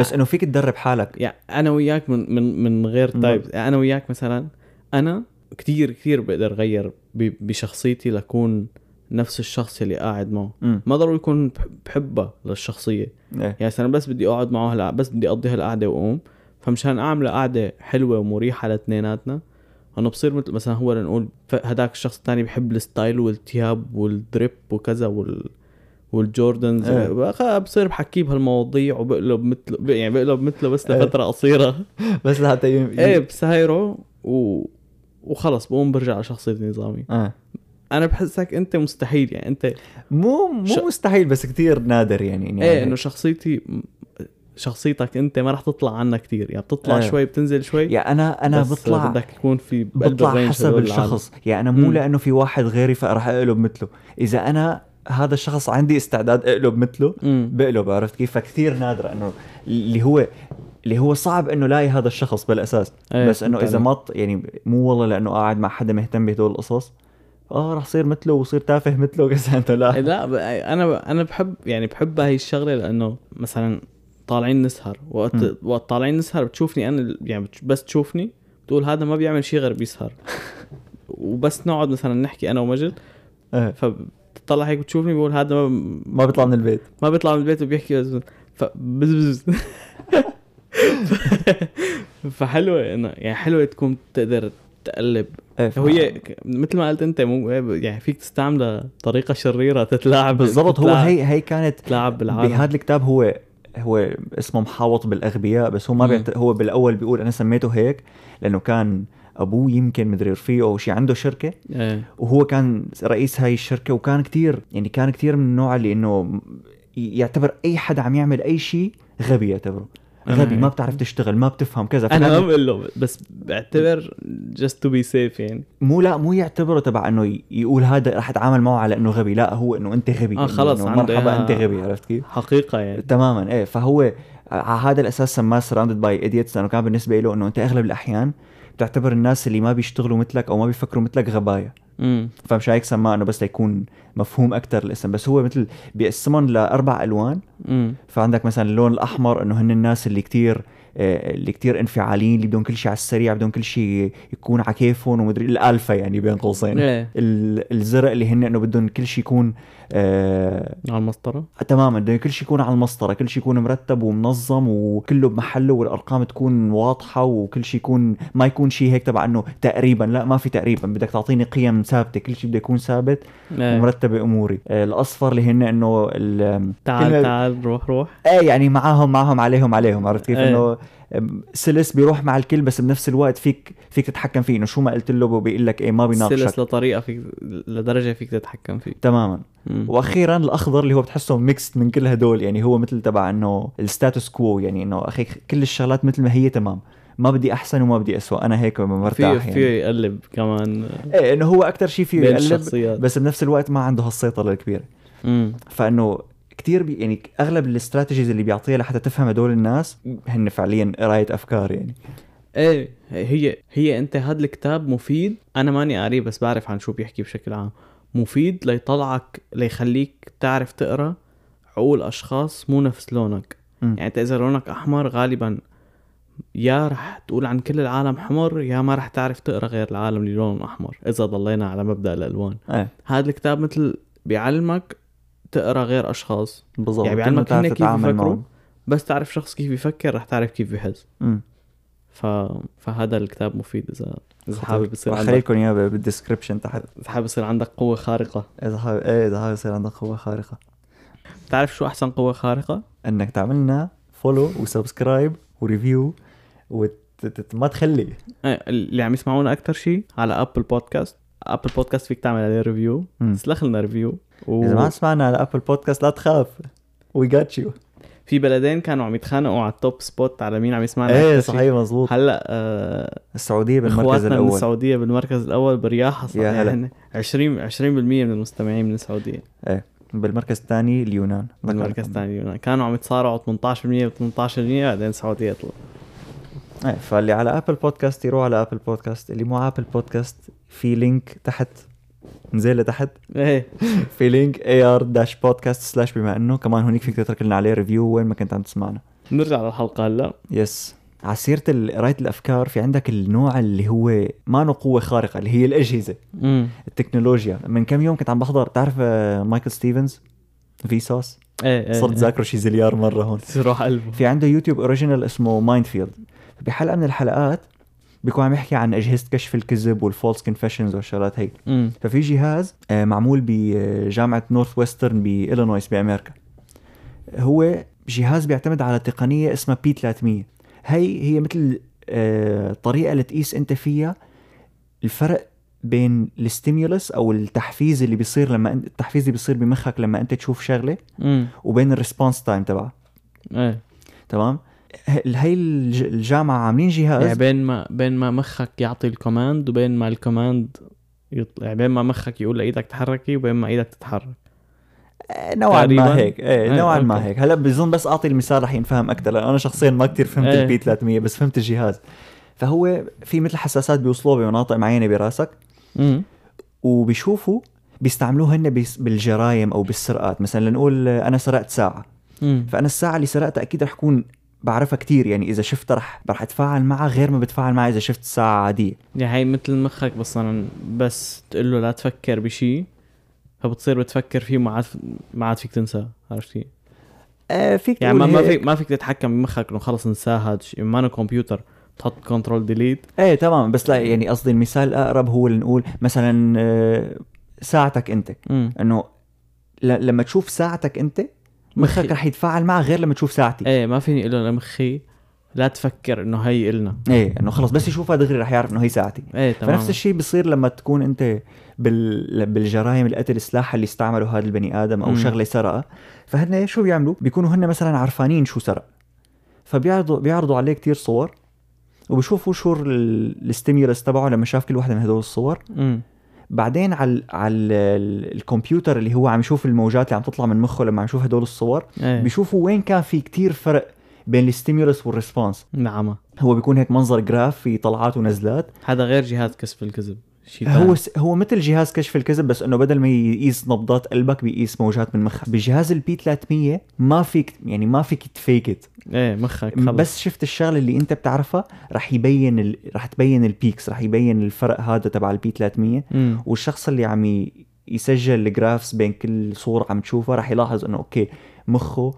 بس إنه فيك تدرب حالك. يعني أنا وياك من من من غير. type يعني أنا وياك مثلا أنا كتير كتير بقدر غير ب- بشخصيتي لكون نفس الشخص اللي قاعد معه. ما ضروري يكون بح- بحبها للشخصية إيه. يعني مثلا بس بدي أقعد معه هلا بس بدي أقضي هالقعدة وأقوم فمشان أعمل قعدة حلوة ومريحة لاثنيناتنا انه بصير مثل مثلا هو لنقول هداك الشخص الثاني بحب ال style والثياب وال drip وكذا وال وال Jordans إيه. بصير بحكيه بهالمواضيع وبقلب مثله يعني بقلب مثله بس إيه. لفتره قصيرة <laughs> بس لحتى. إيه بسايره و... وخلص بقوم برجع لشخصيتي النظامي آه. أنا بحسك أنت مستحيل يعني أنت مو مو ش- مستحيل بس كتير نادر يعني, يعني إيه إنه شخصيتي شخصيتك أنت ما رح تطلع عنها كتير يعني بتطلع إيه. شوي بتنزل شوي يعني أنا أنا بس بطلع بدك يكون في بطلع حسب هدول العالم. الشخص يعني أنا مو. لأنه في واحد غيري فراح أقلب مثله إذا أنا هذا الشخص عندي استعداد أقلب مثله بقلب عرفت كيف فكثير نادرة إنه اللي هو اللي هو صعب إنه لاقي هذا الشخص بالأساس إيه، بس إنه إذا. ما يعني مو والله لأنه قاعد مع حدا مهتم بهدول القصص آه رح صير مثله وصير تافه مثله كذا انت لا لا أنا أنا بحب يعني بحب هاي الشغلة لأنه مثلا طالعين نسهر وقت. وقت طالعين نسهر بتشوفني أنا يعني بس تشوفني بتقول هذا ما بيعمل شيء غير بيسهر. <laughs> وبس نقعد مثلا نحكي أنا ومجد. آه. فبتطلع هيك بتشوفني بقول هذا ما, ما بيطلع من البيت. ما بيطلع من البيت وبيحكي بس ف بز بز. <laughs> <laughs> فحلوة انه يعني حلوة تكون تقدر تقلب إيه، ك- مثل ما قلت أنت مو يعني فيك تستعملها طريقة شريرة تتلاعب بالضبط هو هي هي كانت تتلاعب بالعالم. بهذا الكتاب هو هو اسمه محاوط بالأغبياء بس هو ما. بيعت... هو بالأول بيقول أنا سميته هيك لأنه كان أبوه يمكن مدري رفيقه أو شيء عنده شركة. إيه. وهو كان رئيس هاي الشركة وكان كتير يعني كان كتير من النوع اللي إنه يعتبر أي حدا عم يعمل أي شيء غبي يعتبره. غبي ما بتعرف تشتغل ما بتفهم كذا أنا ما بقول له بس بعتبر just to be safe يعني مو لا مو يعتبره تبع إنه يقول هذا رح أتعامل معه على إنه غبي لا هو إنه أنت غبي آه، خلص إنه مرحبا. أنت غبي عرفت كيف؟ حقيقة يعني تماما إيه فهو على هذا الأساس سماه Surrounded by Idiots لأنه كان بالنسبة له إنه أنت أغلب الأحيان بتعتبر الناس اللي ما بيشتغلوا مثلك أو ما بيفكروا مثلك غبايا فمش هيك سماه إنه بس ليكون مفهوم أكثر الاسم. بس هو مثل بيقسمهم لأربع ألوان. امم فعندك مثلا اللون الأحمر إنه هن الناس اللي كتير آه، اللي كتير انفعاليين اللي بدهم كل شيء على السريع بدهم كل شيء يكون على كيفهم ومدري الألفا يعني بين قوسين. ال- الزرق اللي هن إنه بدهم كل شيء يكون آه على المسطرة؟ تماما بده كل شيء يكون على المسطرة كل شيء يكون مرتب ومنظم وكله بمحله والأرقام تكون واضحة وكل شيء يكون ما يكون شيء هيك تبع إنه تقريبا لا ما في تقريبا بدك تعطيني قيم ثابتة كل شيء بده يكون ثابت إيه. ومرتبه أموري. آه، الأصفر اللي هن إنه ال- تعال تعال روح روح. إيه يعني معاهم معاهم عليهم عليهم عرفت كيف؟ إيه. إنه سلس بيروح مع الكل بس بنفس الوقت فيك فيك تتحكم فيه. إنه شو ما قلت له بيقول لك إيه ما بيناقشك. سلس لطريقة فيك لدرجة فيك تتحكم فيه. تماما. مم. وأخيرا الأخضر اللي هو بتحسه mixed من كل هدول يعني هو مثل تبع إنه ال status quo يعني إنه أخي كل الشغلات مثل ما هي تمام. ما بدي أحسن وما بدي اسوء أنا هيك مرتاح في يعني. في يقلب كمان. إيه إنه هو أكثر شيء فيه يقلب بس بنفس الوقت ما عنده هالسيطرة الكبيرة. فإنه كثير بي يعني أغلب ال strategies اللي بيعطيها لحتى تفهم هدول الناس هن فعليا قرايه أفكار يعني. إيه هي هي أنت هذا الكتاب مفيد. أنا ماني قاريه بس بعرف عن شو بيحكي بشكل عام. مفيد ليطلعك ليخليك تعرف تقرأ عقول أشخاص مو نفس لونك. مم. يعني انت إذا لونك أحمر غالبا يا رح تقول عن كل العالم حمر يا ما رح تعرف تقرأ غير العالم اللي لونه أحمر إذا ضلينا على مبدأ الألوان. إيه. هذا الكتاب مثل بيعلمك تقرأ غير أشخاص. بالضبط يعني بيعلمك تعرف هن كيف تتعامل يفكروا معهم. بس تعرف شخص كيف يفكر رح تعرف كيف يحس. مم. ف... فهذا الكتاب مفيد اذا إذا حابب يصير عندك لكم إياه بال description تحت. إذا حابب يصير عندك قوة خارقة. إذا حابب إيه إذا حابب يصير عندك قوة خارقة. بتعرف شو أحسن قوة خارقة؟ إنك تعملنا follow و subscribe و review وما تخلي. إيه، اللي عم يسمعونا أكثر شيء على Apple Podcast Apple Podcast فيك تعمل عليه review. تسلخ لنا review و... إذا ما سمعنا على Apple Podcast لا تخاف. we got you في بلدين كانوا عم يتخانقوا على ال top spot على مين عم يسمعنا إيه. صحيح مزبوط هلأ آه السعودية بالمركز إخواتنا من الأول. السعودية بالمركز الأول برياحه صح؟ يا هلا. يعني 20 20% من المستمعين من السعودية. بالمركز الثاني اليونان. بالمركز الثاني كانوا عم يتصارعوا 18% و18% بعدين السعودية طلعوا إيه فاللي على Apple Podcast يروح على Apple Podcast اللي مو على Apple Podcast في link تحت نزل لتحت إيه. في link AR dash podcast slash بما إنه. كمان هونيك فيك تترك لنا عليه review وين ما كنت عم تسمعنا. نرجع للحلقة هلا. yes على سيرة قراية الأفكار. في عندك النوع اللي هو ما له قوة خارقة اللي هي الأجهزة. امم التكنولوجيا. من كم يوم كنت عم بحضر تعرف آه، مايكل ستيفنز؟ Vsauce إيه إيه صرت ذاكره شي زليار مرة هون. <laughs> تروح قلبه. في عنده YouTube Original اسمه Mind Field بحلقة من الحلقات بيكون عم يحكي عن أجهزة كشف الكذب وال false confessions والشغلات هي ففي جهاز آه، معمول بجامعة نورث ويسترن بإلينويس بأمريكا. هو جهاز بيعتمد على تقنية اسمها P300 هي هي مثل آه، طريقة لتقيس أنت فيها الفرق بين ال stimulus أو التحفيز اللي بيصير لما أنت التحفيز اللي بيصير بمخك لما أنت تشوف شغلة وبين ال response time تبعها. إيه. تمام؟ هي الج- الجامعة عاملين جهاز؟ يعني بين ما بين ما مخك يعطي ال command وبين ما ال command يطلع يعني بين ما مخك يقول لإيدك تحركي وبين ما إيدك تتحرك. آه، نوعا. ما هيك. إيه إيه، نوعا ما. هيك. هلا بظن بس أعطي المثال رح ينفهم أكثر لأنه أنا شخصيا ما كتير فهمت إيه. ال P300 بس فهمت الجهاز. فهو في مثل حساسات بيوصلوها بمناطق معينه براسك. امم وبيشوفوا بيستعملوه هن بالجرايم أو بالسرقات. مثلا لنقول أنا سرقت ساعة. امم فأنا الساعة اللي سرقتها أكيد رح كون بعرفها كتير يعني إذا شفتها رح رح أتفاعل معها غير ما بتفاعل معها إذا شفت ساعه عاديه يعني هي مثل مخك مثلا بس تقول له لا تفكر بشيء فبتصير بتفكر فيه ما عاد ما عاد فيك تنساه عرفت كيف؟ آه فيك يعني ما. فيك ما فيك تتحكم بمخك إنه خلص انساه هذا الشيء ما كمبيوتر تحط control delete إيه تمام. بس لا يعني قصدي المثال الاقرب هو اللي نقول مثلا آه، ساعتك أنت. إنه لما تشوف ساعتك أنت مخك. رح يتفاعل معها غير لما تشوف ساعتي. إيه ما فيني أقول له لمخي لا تفكر إنه هي النا إيه إنه خلص بس يشوفها دغري رح يعرف إنه هي ساعتي. إيه تمام فنفس الشيء بصير لما تكون أنت بال... بالجرائم القتل السلاح اللي استعمله هذا البني آدم أو مم. شغلة سرقها فهن شو بيعملوا؟ بيكونوا هن مثلا عارفانين شو سرق. فبيعرضوا بيعرضوا عليه كتير صور وبشوفوا شو ال- ال stimulus تبعه لما شاف كل واحدة من هدول الصور. امم بعدين على على ال- الكمبيوتر اللي هو عم يشوف الموجات اللي عم تطلع من مخه لما عم يشوف هدول الصور إيه. بيشوفوا وين كان في كتير فرق بين ال stimulus وال response. نعم. هو بيكون هيك منظر graph في طلعات ونزلات. هذا غير جهاز كشف الكذب. شيء هو هو س... هو مثل جهاز كشف الكذب بس إنه بدل ما يقيس نبضات قلبك بيقيس موجات من مخك. بجهاز ال P300 ما فيك يعني ما فيك ت fake ت إيه مخك خلص. بس شفت الشغلة اللي أنت بتعرفها؟ رح يبين ال... رح تبين ال peaks رح يبين الفرق هذا تبع ال P300 امم والشخص اللي عم ي... يسجل ال graphs بين كل صورة عم تشوفها رح يلاحظ إنه okay مخه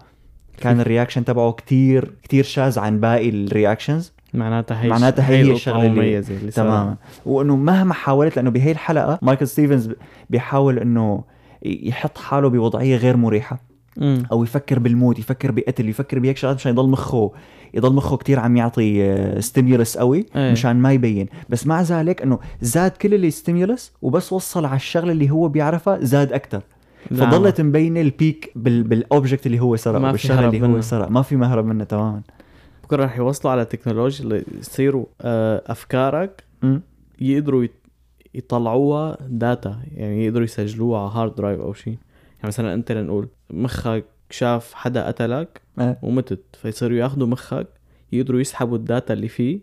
كان ال reaction تبعه كتير كتير شاذ عن باقي ال reactions معناتها هي معناتها هي الشغلة اللي- المميزة اللي. تماما وإنه مهما حاولت لأنه بهي الحلقة مايكل ستيفنز بيحاول إنه يحط حاله بوضعية غير مريحة امم أو يفكر بالموت يفكر بقتل يفكر بهيك شغلات مشان يضل مخه يضل مخه كتير عم يعطي stimulus قوي إيه. مشان ما يبين بس مع ذلك إنه زاد كل ال stimulus وبس وصل على الشغلة اللي هو بيعرفها زاد أكثر نعم. فضلت مبينة ال peak بال بال object اللي هو سرقه بالشغلة اللي هو منه. سرق ما في مهرب منه تماما بكره رح يوصلوا على تكنولوجيا اللي يصيروا آه، أفكارك? يقدروا يطلعوها data يعني يقدروا يسجلوها على hard drive أو شيء يعني مثلا أنت لنقول مخك شاف حدا قتلك إيه. ومتت فيصيروا ياخذوا مخك يقدروا يسحبوا ال data اللي فيه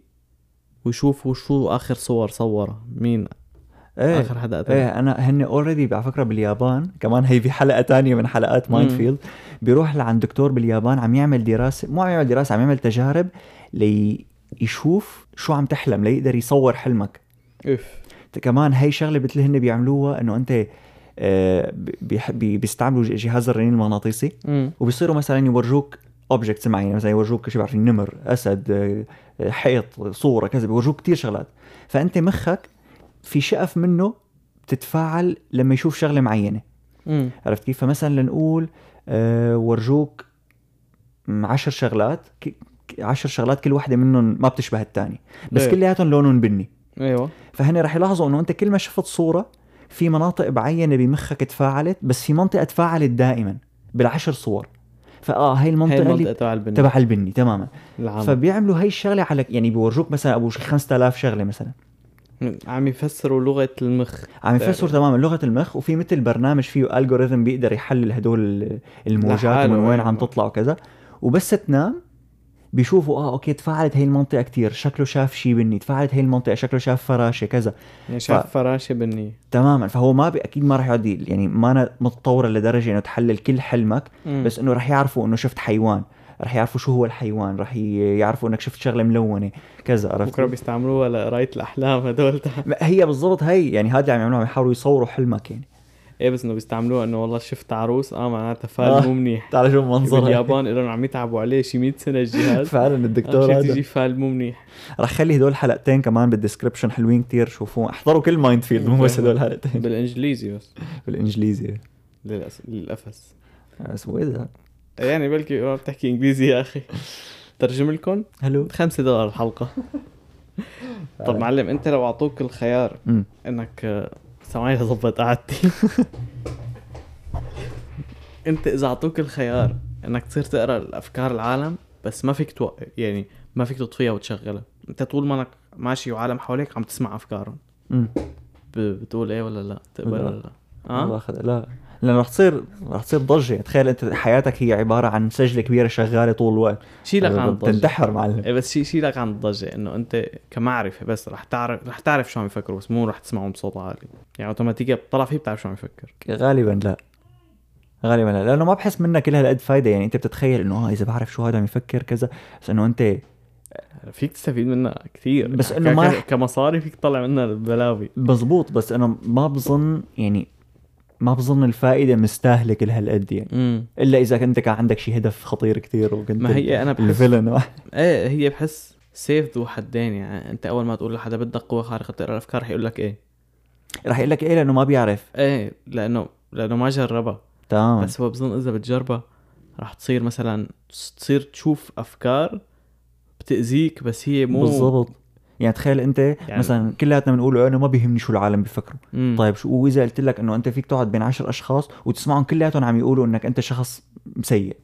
ويشوفوا شو آخر صور صورها مين إيه. آخر قتل إيه أنا هن already على فكرة باليابان كمان هي في حلقة تانية من حلقات Mind. Field بيروح لعند دكتور باليابان عم يعمل دراسة مو عم يعمل دراسة عم يعمل تجارب ليشوف شو عم تحلم ليقدر يصور حلمك. إف. كمان هي شغلة مثل هن بيعملوها إنه أنت آه، بي- بيستعملوا جهاز الرنين المغناطيسي وبيصيروا مثلا يورجوك objects معينة مثلا يورجوك شو بعرفين نمر أسد آه، حيط صورة كذا بيورجوك كثير شغلات. فأنت مخك في شقف منه بتتفاعل لما يشوف شغلة معينة. امم عرفت كيف؟ فمثلا لنقول آه ورجوك عشر شغلات عشر شغلات كل واحدة منهم ما بتشبه الثاني بس إيه. كلياتهم لونهم بني. إيوه. فهن رح يلاحظوا إنه أنت كل ما شفت صورة في مناطق معينة بمخك تفاعلت بس في منطقة تفاعلت دائما بالعشر صور. فآه هاي هي المنطقة المنطقة اللي تبع البناء تبع البني تماما. العام فبيعملوا هاي الشغلة على يعني بيورجوك مثلا أبو شي 5000 شغلة مثلا. عم يفسروا لغة المخ. عم يفسر تماما لغة المخ وفي مثل برنامج فيه algorithm بيقدر يحلل هدول الموجات ومن وين أيوة. عم تطلع وكذا. وبس تنام بيشوفوا آه okay تفاعلت هي المنطقة كتير شكله شاف شيء بني تفاعلت هي المنطقة شكله شاف فراشة كذا. يعني شاف فراشة بنيه تماما. فهو ما بي أكيد ما راح يقعد يعني ما أنا متطورة لدرجة إنه تحلل كل حلمك مم. بس إنه راح يعرفوا إنه شفت حيوان. راح يعرفوا شو هو الحيوان راح ي- يعرفوا إنك شفت شغلة ملونة كذا عرفت؟ بكرة بيستعملوها لقراية الأحلام هدول. هي بالضبط هي يعني هذا اللي عم يعملوها عم يحاولوا يصوروا حلمك يعني إيه بس إنه بيستعملوها إنه والله شفت عروس آه معناتها آه. فال مو منيح. تعال شوف منظرها. باليابان لهم عم يتعبوا عليه شي 100 سنة الجهاز. <laughs> فعلا الدكتور هذا. تجي فال مو منيح. رح خلي هدول حلقتين كمان بال description حلوين كتير شوفوهم. احضروا كل Mind Field مو بس هدول حلقتين. بالإنجليزي بس. بالإنجليزي. للأس... للأفس اسمه إيه ده؟ يعني بلكي ما بتحكي إنجليزي يا أخي. ترجم لكم هلو. خمسة دولار الحلقة. <laughs> طب معلم أنت لو أعطوك الخيار إنك سامعني لظبط قعدتي. <laughs> أنت إذا أعطوك الخيار إنك تصير تقرأ الأفكار العالم بس ما فيك توقف يعني ما فيك تطفيها وتشغلها. أنت طول ما أنك ماشي وعالم حواليك عم تسمع أفكارهم. بتقول إيه ولا لا؟ تقبل لا. ولا لا؟ آه؟ لا. لأنه رح تصير رح تصير ضجة. تخيل أنت حياتك هي عبارة عن سجلة كبيرة شغالة طول الوقت. شيلك عن الضجة بتنتحر معلم. إيه بس شي شيلك عن الضجة إنه أنت كمعرفة بس رح تعرف رح تعرف شو عم يفكروا بس مو رح تسمعهم بصوت عالي. يعني اوتوماتيكيا بتطلع فيه بتعرف شو عم يفكر. غالبا لا. غالبا لا. لأنه ما بحس منها كل هالقد فايدة. يعني أنت بتتخيل إنه آه إذا بعرف شو هذا عم يفكر كذا بس إنه أنت فيك تستفيد منها كثير. بس إنه ما- كمصاري فيك تطلع منها بلاوي مزبوط بس أنا ما بظن يعني ما بظن الفائدة مستاهلة كل هالقد يعني. امم إلا إذا انت كان عندك شي هدف خطير كتير وكنت ما هي أنا بحس- الفيلن. <laughs> إيه هي بحس سيف ذو حدين يعني. أنت أول ما تقول لحدا بدك قوة خارقة تقرأ الأفكار حيقول لك إيه. رح يقول لك إيه؟ لأنه ما بيعرف. إيه لأنه لأنه ما جربها. تمام. بس هو بظن إذا بتجربها رح تصير مثلا تصير تشوف أفكار بتأذيك بس هي مو بالضبط. يعني تخيل انت يعني- مثلا كلياتنا بنقول أنا ما بيهمني شو العالم بيفكروا مم. طيب شو وإذا قلت لك إنه أنت فيك تقعد بين عشر أشخاص وتسمعهم كلياتهم عم يقولوا إنك أنت شخص سيء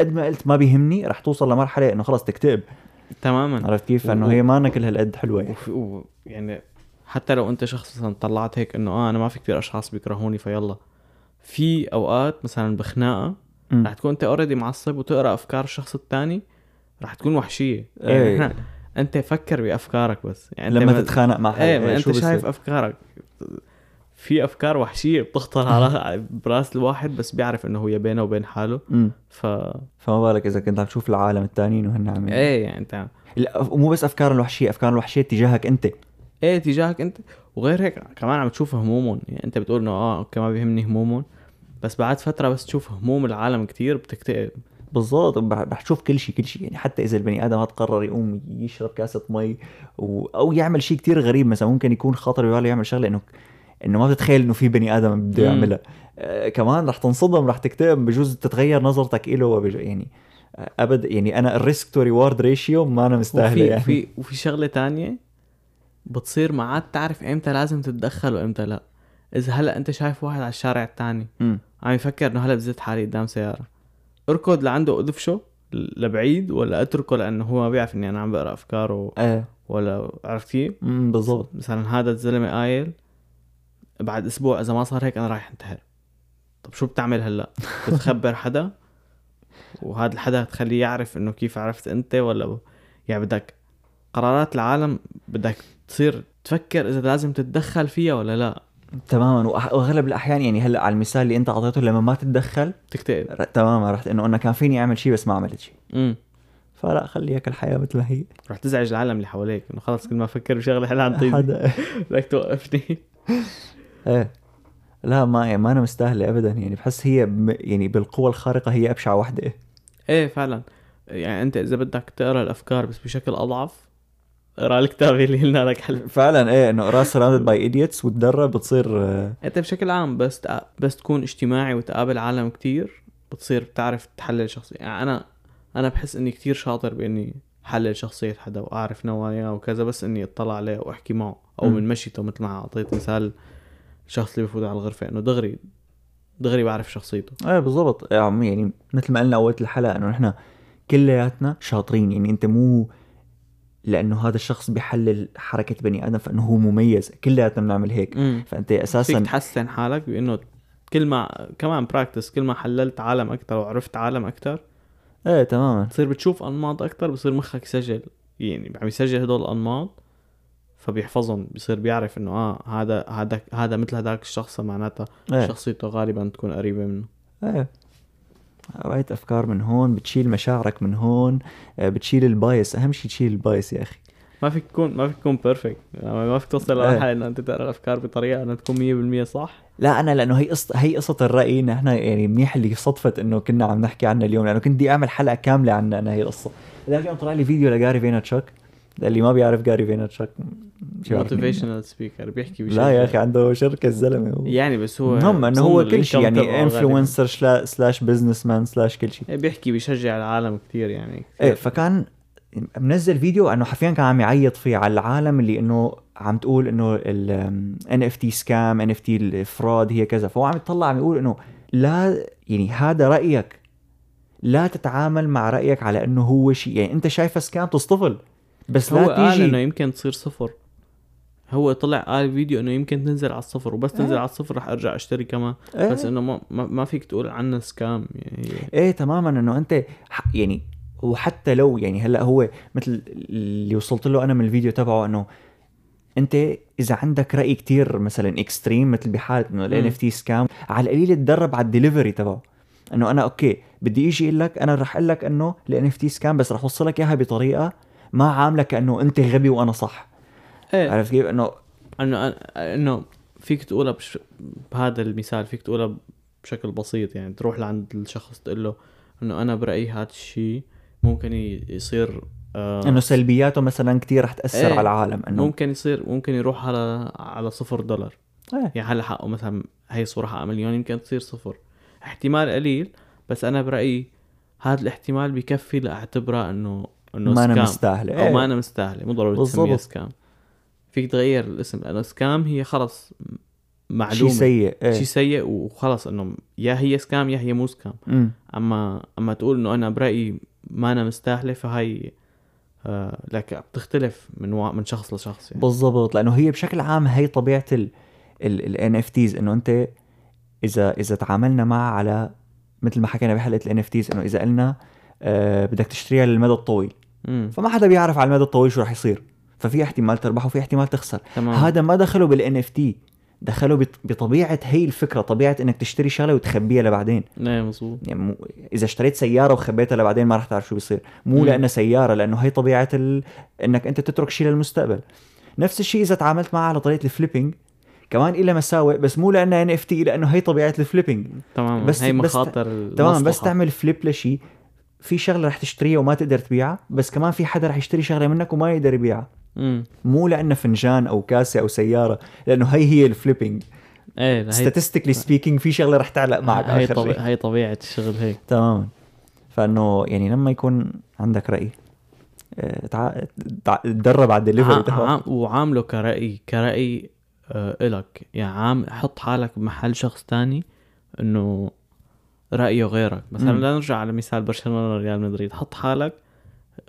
قد ما قلت ما بيهمني رح توصل لمرحلة إنه خلص تكتئب تماما عرفت كيف؟ و- فانه هي ما كل هالقد حلوة يعني. و... يعني حتى لو أنت شخص مثلا طلعت هيك إنه آه أنا ما في كثير أشخاص بيكرهوني فيلا في أوقات مثلا بخناقة. رح تكون أنت اوريدي معصب وتقرأ أفكار الشخص الثاني رح تكون وحشية يعني إيه. أنت فكر بأفكارك بس. يعني لما ما- تتخانق مع حدا إيه ما شو انت؟ شايف أفكارك؟ في أفكار وحشية بتخطر على <laughs> براس الواحد بس بيعرف إنه هو بينه وبين حاله. مم. ف فما بالك إذا كنت عم تشوف العالم التانيين وهن عم إيه يعني أنت ومو بس أفكار الوحشية أفكار الوحشية تجاهك أنت. إيه تجاهك أنت. وغير هيك كمان عم تشوف همومهم. يعني أنت بتقول إنه آه okay ما بيهمني همومهم. بس بعد فترة بس تشوف هموم العالم كتير بتكتئب. رح تشوف كل شيء كل شيء يعني حتى إذا البني آدم هاد قرر يقوم يشرب كاسة مي و... أو يعمل شيء كتير غريب مثلا ممكن يكون خاطر بباله يعمل شغلة إنه إنه ما بتتخيل إنه في بني آدم بده. يعملها. آه كمان رح تنصدم رح تكتئب. بجوز تتغير نظرتك له وبج... يعني آه، أبد يعني أنا ال risk to reward ratio ما أنا مستاهلة وفي يعني. في وفي شغلة تانية بتصير ما عاد تعرف إمتى لازم تتدخل وإمتى لا. إذا هلأ أنت شايف واحد على الشارع التاني مم. عم يفكر إنه هلأ بزت حالي قدام سيارة. اركض لعنده ادفشه لبعيد ولا اتركه لأنه هو ما بيعرف اني أنا عم بقرا افكاره إيه. ولا عرفت كيف؟ بالضبط. مثلا هذا الزلمة قايل بعد أسبوع إذا ما صار هيك أنا رايح أنتحر. طب شو بتعمل هلأ؟ <laughs> بتخبر حدا؟ وهذا الحدا تخليه يعرف إنه كيف عرفت أنت ولا ب... يعني بدك قرارات العالم بدك تصير تفكر إذا لازم تتدخل فيها ولا لأ. تماما. وأغلب الأحيان يعني هلأ على المثال اللي أنت أعطيته لما ما تتدخل تكتئب. تماما. رحت إنه أنا كان فيني أعمل شيء بس ما عملت شيء امم فلا خلي هيك الحياة مثل ما هي. رح تزعج العالم اللي حواليك. إنه خلص كل ما أفكر بشغلة حلوة تيجي حدا بدك توقفني. <laughs> إيه. لا ما ما أنا مستاهلة ابدا. يعني بحس هي يعني بالقوة الخارقة هي أبشع وحدة. إيه فعلا. يعني أنت إذا بدك تقرأ الأفكار بس بشكل أضعف اقرأ الكتاب اللي قلنا لك حل فعلا إيه إنه اقرا Surrounded by Idiots وتدرب بتصير آه، أنت بشكل عام بس تق- بس تكون اجتماعي وتقابل عالم كتير بتصير بتعرف تحلل شخصية. يعني أنا أنا بحس إني كتير شاطر بإني حلل شخصية حدا وأعرف نواياه وكذا بس إني أطلع عليه وأحكي معه أو. من مشيته مثل ما أعطيت مثال الشخص اللي بفوت على الغرفة إنه دغري دغري بعرف شخصيته. إيه بالضبط. يعني يعني مثل ما قلنا أول الحلقة إنه نحن كلياتنا شاطرين يعني أنت مو لأنه هذا الشخص بيحلل حركة بني آدم فإنه هو مميز. كلياتنا بنعمل هيك. امم فأنت فيك أساسا تحسن حالك بإنه كل ما كمان practice كل ما حللت عالم أكثر وعرفت عالم أكثر إيه تماما. بتصير بتشوف أنماط أكثر بصير مخك يسجل يعني عم يسجل هدول الأنماط فبيحفظهم بصير بيعرف إنه آه هذا هذا هذا مثل هذاك الشخص معناتها إيه. شخصيته غالبا تكون قريبة منه. إيه. رأيت أفكار من هون بتشيل مشاعرك من هون آه، بتشيل ال bias. أهم شيء تشيل ال bias يا أخي. ما فيك تكون ما فيك تكون perfect ما فيك توصل إيه. لمرحله إنه أنت تقرا الأفكار بطريقة إنها تكون 100% صح. لا أنا لأنه هي قصه هي قصة الرأي. نحن يعني منيح اللي صدفت إنه كنا عم نحكي عنها اليوم لأنه كنت بدي أعمل حلقة كاملة عن أنا هي القصة. اليوم طلع لي فيديو لجاري فاينرتشوك اللي ما بيعرف جاري مش مين. motivational speaker بيحكي بشكل لا يا أخي عنده شركة الزلمة. يعني بس هو المهم إنه هو كل شيء يعني. influencer slash businessman slash كل شيء إيه بيحكي بيشجع العالم كتير يعني إيه فكان منزل فيديو إنه حرفيا كان عم يعيط فيه على العالم اللي إنه عم تقول إنه ال NFT سكام NFT الفراد هي كذا فهو عم يطلع عم يقول إنه لا يعني هذا رأيك لا تتعامل مع رأيك على إنه هو شيء يعني أنت شايفه سكام تصطفل بس هو لا قال إنه تيجي يمكن تصير صفر هو طلع قال فيديو إنه يمكن تنزل على الصفر وبس تنزل إيه. على الصفر رح أرجع أشتري كمان إيه. بس إنه ما, ما, فيك تقول عنها سكام يعني إيه تماما إنه أنت يعني وحتى لو يعني هلأ هو مثل اللي وصلت له أنا من الفيديو تبعه إنه أنت إذا عندك رأي كتير مثلا extreme مثل بحاله إنه ال NFT scam على القليل تدرب على الدليفري تبعه إنه أنا okay بدي أجي أقول لك أنا رح أقول لك إنه ال NFT scam بس رح أوصلك إياها بطريقة ما عاملك كأنه أنت غبي وأنا صح. إيه. عرفت كيف؟ إنه انه إنه فيك تقولها بش... بهذا المثال فيك تقولها بشكل بسيط يعني تروح لعند الشخص تقول له إنه أنا برأيي هذا الشيء ممكن يصير آه إنه سلبياته مثلا كتير رح تأثر إيه. على العالم إنه ممكن يصير ممكن يروح على على صفر دولار. إيه. يعني هلا حقه مثلا هي صورة حقها مليون؟ يمكن تصير صفر. احتمال قليل بس أنا برأيي هذا الاحتمال بكفي لأعتبره إنه إنه ما أنا مستاهلة. أو إيه. ما أنا مستاهلة مو ضروري تسميها. سكام فيك تغير الاسم لأنه سكام هي خلص شيء معلومه سيء إيه. شيء سيء وخلص إنه يا هي سكام يا هي مو سكام. أما أما تقول إنه أنا برأيي ما أنا مستاهلة فهي آه لك بتختلف من وا... من شخص لشخص يعني. بالضبط لأنه هي بشكل عام هي طبيعة ال ال ال NFTs إنه أنت إذا إذا تعاملنا معها على مثل ما حكينا بحلقة ال NFTs إنه إذا قلنا آه بدك تشتريها للمدى الطويل. فما حدا بيعرف على المدى الطويل شو رح يصير. ففي احتمال تربح وفي احتمال تخسر. تمام. هذا ما دخله بال NFT دخله بط- بطبيعة هي الفكرة طبيعة إنك تشتري شغلة وتخبيها لبعدين. إيه مظبوط. يعني مو إذا اشتريت سيارة وخبيتها لبعدين ما رح تعرف شو بيصير. مو مم. لأنها سيارة لأنه هي طبيعة ال... إنك أنت تترك شيء للمستقبل. نفس الشيء إذا تعاملت معها على طريقة ال flipping كمان إلها مساوئ بس مو لأنها NFT لأنه هي طبيعة ال flipping تمام بس- بس هي بس- مخاطر تمام بس. تعمل flip لشيء. في شغلة رح تشتريها وما تقدر تبيعها بس كمان في حدا رح يشتري شغلة منك وما يقدر يبيعها. مو لأنه فنجان أو كاسة أو سيارة لأنه هي هي ال flipping إيه statistically speaking في شغلة رح تعلق معك هي, آخر طبي... شيء. هي طبيعة الشغل هيك. تماما فإنه يعني لما يكون عندك رأي آه،. تدرب على الدليفري. وعامله كرأي كرأي آه إلك. يعني عام حط حالك بمحل شخص تاني إنه رأيه غيرك مثلا مم. لا نرجع على مثال برشلونة ريال مدريد حط حالك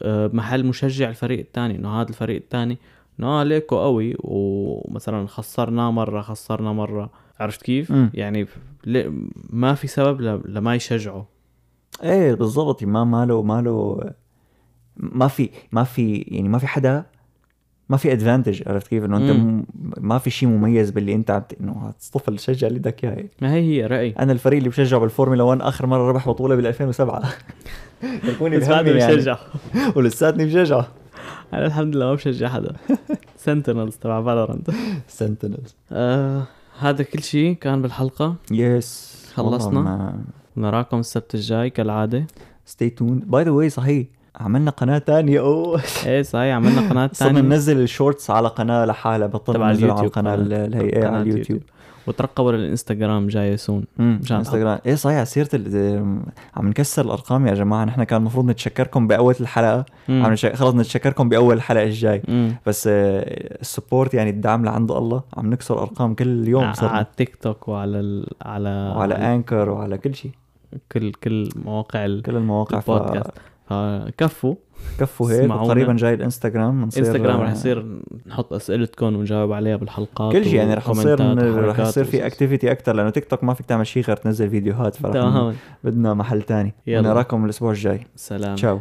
آه بمحل مشجع الفريق التاني إنه هذا الفريق التاني إنه آه ليكو قوي ومثلا خسرناه مرة خسرنا مرة عرفت كيف؟ مم. يعني ما في سبب. لما يشجعه إيه بالضبط ما ماله ماله ما في ما في يعني ما في حدا ما في ادفانتج عرفت كيف؟ إنه أنت. م... ما في شيء مميز باللي أنت عم إنه تصطفل شجع اللي بدك اياه ما هي هي رأي أنا الفريق اللي بشجعه بالفورمولا 1 آخر مرة ربح بطولة بال 2007 تركوني بس بعدني بهمي يعني. بشجع <laughs> ولساتني بشجعه. أنا الحمد لله ما بشجع حدا. <laughs> Sentinels تبع Valorant Sentinels آه هذا كل شيء كان بالحلقة. yes خلصنا؟ نراكم السبت الجاي كالعادة. stay tuned by the way صحيح. عملنا قناة تانية. أوه. إيه صحيح عملنا قناة <laughs> صرنا ثانية ننزل ال shorts على قناة لحالها بطلنا تبع ننزل على القناه الهيئه قناة على اليوتيوب. وترقبوا للإنستغرام جاي soon إنستغرام. إيه صحيح سيرة عم نكسر الأرقام يا جماعة. نحن كان المفروض نتشكركم بأول الحلقة. مم. عم نش- خلص نتشكركم بأول الحلقة الجاي. مم. بس آه، ال support يعني الدعم لعند الله. عم نكسر أرقام كل يوم على صرنا. التيك توك وعلى ال... على وعلى أنكر وعلى كل شيء. كل كل مواقع ال... كل المواقع البودكاست. فكفوا فكفوا هيك اسمعونا. وقريبا جاي الإنستغرام إنستغرام رح آه، يصير نحط اسئلتكم ونجاوب عليها بالحلقات كل شيء يعني رح يصير رح يصير في. اكتيفيتي أكثر لأنه تيك توك ما فيك تعمل شيء غير تنزل فيديوهات فرح بدنا محل تاني يلا. ونراكم الأسبوع الجاي سلام تشاو